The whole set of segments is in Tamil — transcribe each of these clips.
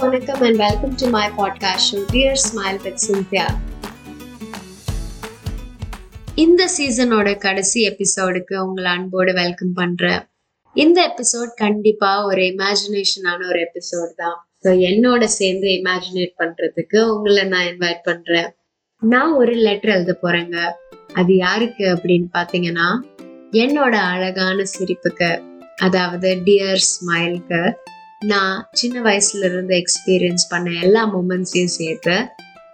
வணக்கம் and welcome to my podcast show dear smile with Cynthia இந்த சீசனோட கடைசி எபிசோடுக்கு உங்களை அன்போடு வெல்கம் பண்றேன். இந்த எபிசோட் கண்டிப்பா ஒரு இமேஜினேஷனான ஒரு எபிசோட் தான். ஸோ என்னோட சேர்ந்து இமேஜினேட் பண்றதுக்கு உங்களை நான் இன்வைட் பண்றேன். நான் ஒரு லெட்டர் எழுத போறேங்க. அது யாருக்கு அப்படின்னு பாத்தீங்கன்னா என்னோட அழகான சிரிப்புக்கு அதாவது டியர் ஸ்மைல்க்கு நான் சின்ன வயசுல இருந்து எக்ஸ்பீரியன்ஸ் பண்ண எல்லா மூமெண்ட்ஸையும் சேர்த்து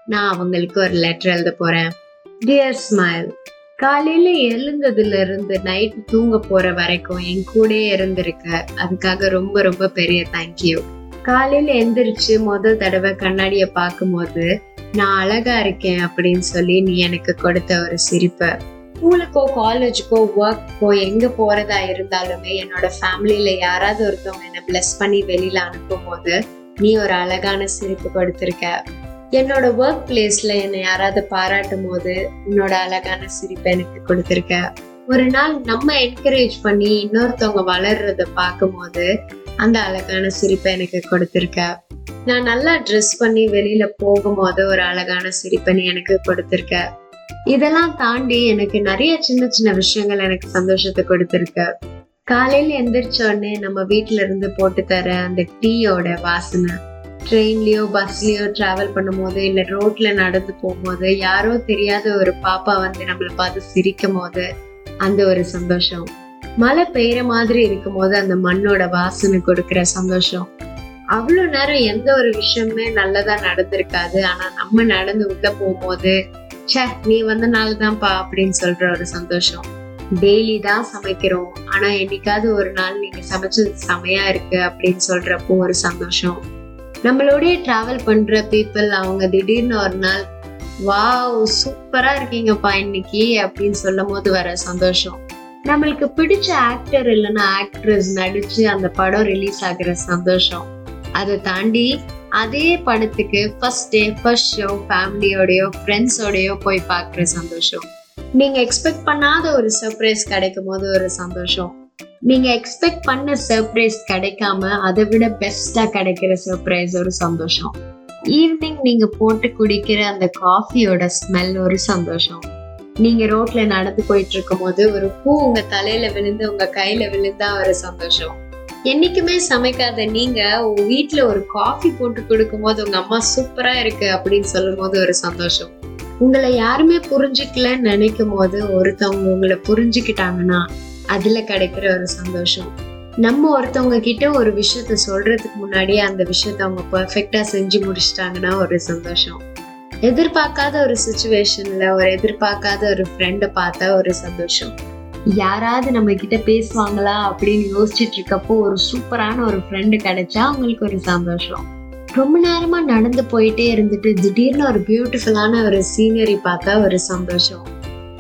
நான் அவங்களுக்கு ஒரு லெட்டர் எழுத போறேன். டியர் ஸ்மைல் காலையில எழுந்ததுல இருந்து நைட் தூங்க போற வரைக்கும் என் கூடயே இருந்திருக்க. அதுக்காக ரொம்ப ரொம்ப பெரிய தேங்க்யூ காலையில எந்திரிச்சு முதல் தடவை கண்ணாடிய பார்க்கும்போது நான் அழகா இருக்கேன் அப்படின்னு சொல்லி நீ எனக்கு கொடுத்த ஒரு சிரிப்பை. ஸ்கூலுக்கோ காலேஜுக்கோ ஒர்க்கோ எங்க போறதா இருந்தாலுமே என்னோட ஃபேமிலியில யாராவது ஒருத்தவங்க என்ன பிளஸ் பண்ணி வெளியில அனுப்பும் போது நீ ஒரு அழகான சிரிப்பு கொடுத்துருக்க. என்னோட ஒர்க் பிளேஸ்ல என்னை யாராவது பாராட்டும் போது உன்னோட அழகான சிரிப்பை எனக்கு கொடுத்துருக்க. ஒரு நாள் நம்ம என்கரேஜ் பண்ணி இன்னொருத்தவங்க வளர்றத பார்க்கும் போது அந்த அழகான சிரிப்பை எனக்கு கொடுத்துருக்க. நான் நல்லா ட்ரெஸ் பண்ணி வெளியில போகும்போது ஒரு அழகான சிரிப்பை நீ எனக்கு கொடுத்துருக்க. இதெல்லாம் தாண்டி எனக்கு நிறைய சின்ன சின்ன விஷயங்கள் எனக்கு சந்தோஷத்தை கொடுத்துருக்கு. காலையில எந்திரிச்ச உடனே நம்ம வீட்டுல இருந்து போட்டு தர அந்த டீயோட வாசனை ட்ரெயின்லயோ பஸ்லயோ டிராவல் பண்ணும்போது இல்ல ரோட்ல நடந்து போகும்போது யாரோ தெரியாத ஒரு பாப்பா வந்து நம்மளை பார்த்து சிரிக்கும் போது அந்த ஒரு சந்தோஷம். மழை பெய்யற மாதிரி இருக்கும் போது அந்த மண்ணோட வாசனை கொடுக்கிற சந்தோஷம். அவ்வளவு நேரம் எந்த ஒரு விஷயமே நல்லதா நடந்திருக்காது. ஆனா நம்ம நடந்து உள்ள போகும்போது சே நீ வந்தனால தான்ப்பா அப்படின்னு சொல்ற ஒரு சந்தோஷம். டெய்லி தான் சமைக்கிறோம். ஆனா என்னைக்காவது ஒரு நாள் நீங்க சமைச்சது செமையா இருக்கு அப்படின்னு சொல்றப்போ ஒரு சந்தோஷம். நம்மளோடய டிராவல் பண்ற பீப்புள் அவங்க திடீர்னு ஒரு நாள் வாவ் சூப்பரா இருக்கீங்கப்பா இன்னைக்கு அப்படின்னு சொல்லும் போது வர சந்தோஷம். நம்மளுக்கு பிடிச்ச ஆக்டர் இல்லைன்னா ஆக்ட்ரஸ் நடிச்சு அந்த படம் ரிலீஸ் ஆகுற சந்தோஷம். அதை தாண்டி அதே படத்துக்கு ஃபர்ஸ்ட் டே ஃபர்ஸ்ட் ஷோ ஃபேமிலியோடையோ ஃப்ரெண்ட்ஸோடையோ போய் பார்க்குற சந்தோஷம். நீங்க எக்ஸ்பெக்ட் பண்ணாத ஒரு சர்ப்ரைஸ் கிடைக்கும் போது ஒரு சந்தோஷம். நீங்க எக்ஸ்பெக்ட் பண்ண சர்ப்ரைஸ் கிடைக்காம அதை விட பெஸ்டா கிடைக்கிற சர்ப்ரைஸ் ஒரு சந்தோஷம். ஈவினிங் நீங்க போட்டு குடிக்கிற அந்த காஃபியோட ஸ்மெல் ஒரு சந்தோஷம். நீங்க ரோட்ல நடந்து போயிட்டு இருக்கும் போது ஒரு பூ உங்க தலையில விழுந்து உங்க கையில விழுந்தா ஒரு சந்தோஷம். என்னைக்குமே சமைக்காத நீங்க உங்க வீட்டுல ஒரு காஃபி போட்டு கொடுக்கும் போது உங்க அம்மா சூப்பரா இருக்கு அப்படின்னு சொல்லும் போது ஒரு சந்தோஷம். உங்களை யாருமே புரிஞ்சுக்கலன்னு நினைக்கும் போது ஒருத்தவங்க உங்களை புரிஞ்சுக்கிட்டாங்கன்னா அதுல கிடைக்கிற ஒரு சந்தோஷம். நம்ம ஒருத்தவங்க கிட்ட ஒரு விஷயத்த சொல்றதுக்கு முன்னாடியே அந்த விஷயத்த அவங்க பெர்ஃபெக்டா செஞ்சு முடிச்சிட்டாங்கன்னா ஒரு சந்தோஷம். எதிர்பார்க்காத ஒரு சுச்சுவேஷன்ல ஒரு எதிர்பார்க்காத ஒரு ஃப்ரெண்டை பார்த்தா ஒரு சந்தோஷம். யாராவது நம்ம கிட்ட பேசுவாங்களா அப்படின்னு யோசிச்சுட்டு இருக்கப்போ ஒரு சூப்பரான ஒரு ஃப்ரெண்டு கிடைச்சா அவங்களுக்கு ஒரு சந்தோஷம். ரொம்ப நேரமா நடந்து போயிட்டே இருந்துட்டு திடீர்னு ஒரு பியூட்டிஃபுல்லான ஒரு சீனரி பார்த்தா ஒரு சந்தோஷம்.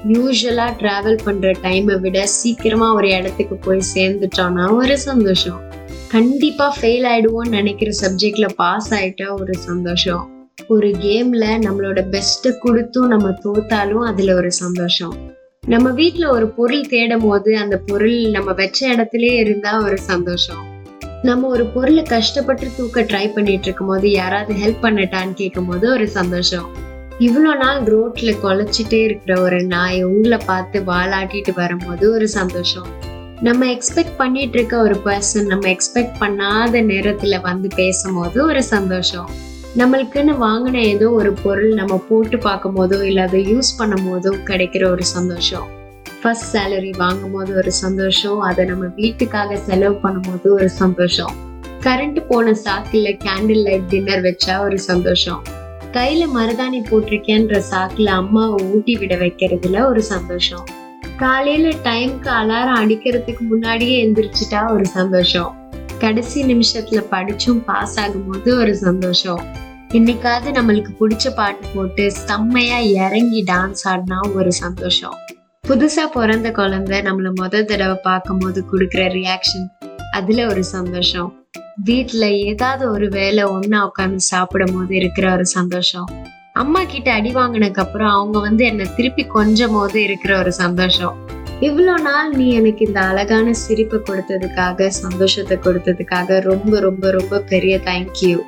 யூஸ்வலா டிராவல் பண்ற டைமை விட சீக்கிரமா ஒரு இடத்துக்கு போய் சேர்ந்துட்டோம்னா ஒரு சந்தோஷம். கண்டிப்பா ஃபெயில் ஆயிடுவோம்னு நினைக்கிற சப்ஜெக்ட்ல பாஸ் ஆயிட்டா ஒரு சந்தோஷம். ஒரு கேம்ல நம்மளோட பெஸ்ட்டை கொடுத்தும் நம்ம தோத்தாலும் அதுல ஒரு சந்தோஷம். நம்ம வீட்டுல ஒரு பொருள் தேடும் போது அந்த பொருள் நம்ம வச்ச இடத்துலயே இருந்தா ஒரு சந்தோஷம். நம்ம ஒரு பொருளை கஷ்டப்பட்டு தூக்க ட்ரை பண்ணிட்டு இருக்கும் போது யாராவது ஹெல்ப் பண்ணட்டான்னு கேட்கும் போது ஒரு சந்தோஷம். இவ்வளோ நாள் ரோட்ல குலைச்சிட்டே இருக்கிற ஒரு நாய் உங்களை பார்த்து வாலாட்டிட்டு வரும்போது ஒரு சந்தோஷம். நம்ம எக்ஸ்பெக்ட் பண்ணிட்டு இருக்க ஒரு பர்சன் நம்ம எக்ஸ்பெக்ட் பண்ணாத நேரத்துல வந்து பேசும்போது ஒரு சந்தோஷம். நம்மளுக்குன்னு வாங்கின ஏதோ ஒரு பொருள் நம்ம போட்டு பார்க்கும் போதோ இல்லை அதை யூஸ் பண்ணும் போதோ கிடைக்கிற ஒரு சந்தோஷம். ஃபர்ஸ்ட் சேலரி வாங்கும் போது ஒரு சந்தோஷம் அதை நம்ம வீட்டுக்காக செலவு பண்ணும் போது ஒரு சந்தோஷம். கரண்ட் போன சாக்கில் கேண்டில் லைட் டின்னர் வச்சா ஒரு சந்தோஷம். கையில மருதாணி போட்டிருக்கேன்ற சாக்குல அம்மாவை ஊட்டி விட வைக்கிறதுல ஒரு சந்தோஷம். காலையில டைம்க்கு அலாரம் அடிக்கிறதுக்கு முன்னாடியே எந்திரிச்சிட்டா ஒரு சந்தோஷம். கடைசி நிமிஷத்துல படிச்சும் பாஸ் ஆகும் போது ஒரு சந்தோஷம். இன்னைக்காவது நம்மளுக்கு பிடிச்ச பாட்டு போட்டு செம்மையா இறங்கி டான்ஸ் ஆடினா ஒரு சந்தோஷம். புதுசா பிறந்த குழந்தை நம்மள முத தடவை பார்க்கும் போது கொடுக்குற ரியாக்ஷன் அதுல ஒரு சந்தோஷம். வீட்டுல ஏதாவது ஒரு வேலை ஒன்னா உட்காந்து சாப்பிடும் போது இருக்கிற ஒரு சந்தோஷம். அம்மா கிட்ட அடி வாங்கினதுக்கு அப்புறம் அவங்க வந்து என்னை திருப்பி கொஞ்சம் போது இருக்கிற ஒரு சந்தோஷம். இவ்வளோ நாள் நீ எனக்கு இந்த அழகான சிரிப்பை கொடுத்ததுக்காக சந்தோஷத்தை கொடுத்ததுக்காக ரொம்ப ரொம்ப ரொம்ப பெரிய தேங்க்யூ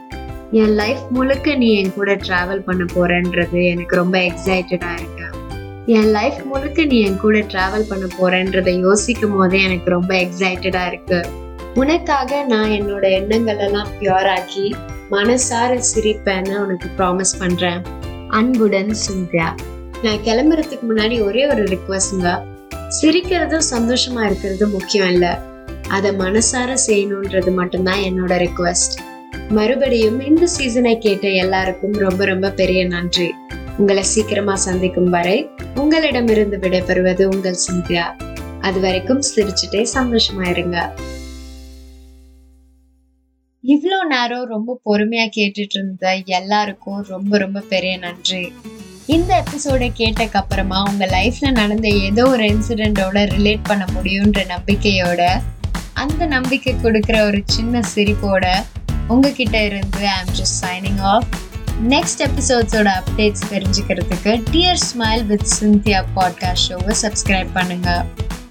என் லைஃப் முழுக்க நீ என் கூட டிராவல் பண்ண போறன்றது எனக்கு ரொம்ப எக்ஸைட்டடா இருக்கு. என் லைஃப் முழுக்க நீ என் கூட டிராவல் பண்ண போறன்றதை யோசிக்கும் போதே எனக்கு ரொம்ப எக்ஸைட்டடா இருக்கு. உனக்காக நான் என்னோட எண்ணங்கள் எல்லாம் பியூராக்கி மனசார சிரிப்பேன்னு உனக்கு ப்ராமிஸ் பண்றேன். அன்புடன் சிந்தியா. நான் கிளம்புறதுக்கு முன்னாடி ஒரே ஒரு ரிக்வஸ்ட்ங்க சிரிக்கிறதும் சந்தோஷமா இருக்கிறதும் முக்கியம் இல்லை. அதை மனசார செய்யணுன்றது மட்டும்தான் என்னோட ரிக்வெஸ்ட் மறுபடியும் இந்த சீசனை கேட்ட எல்லாருக்கும் ரொம்ப ரொம்ப பெரிய நன்றி. உங்களை சீக்கிரமா சந்திக்கும் வரை உங்களிடமிருந்து விடைபெறுவது உங்கள் சிந்தியா. அது வரைக்கும் சிரிச்சுட்டே சந்தோஷமா இருங்க. இவ்வளோ நேரம் ரொம்ப பொறுமையா கேட்டுட்டு இருந்த எல்லாருக்கும் ரொம்ப ரொம்ப பெரிய நன்றி. இந்த எபிசோடை கேட்டக்கு அப்புறமா உங்க லைஃப்ல நடந்த ஏதோ ஒரு இன்சிடென்டோட ரிலேட் பண்ண முடியுன்ற நம்பிக்கையோட அந்த நம்பிக்கை கொடுக்குற ஒரு சின்ன சிரிப்போட உங்ககிட்ட இருந்து I'm just signing off next எபிசோட்ஸோட updates தெரிஞ்சுக்கிறதுக்கு dear smile with Cynthia podcast ஷோவை சப்ஸ்கிரைப் பண்ணுங்கள்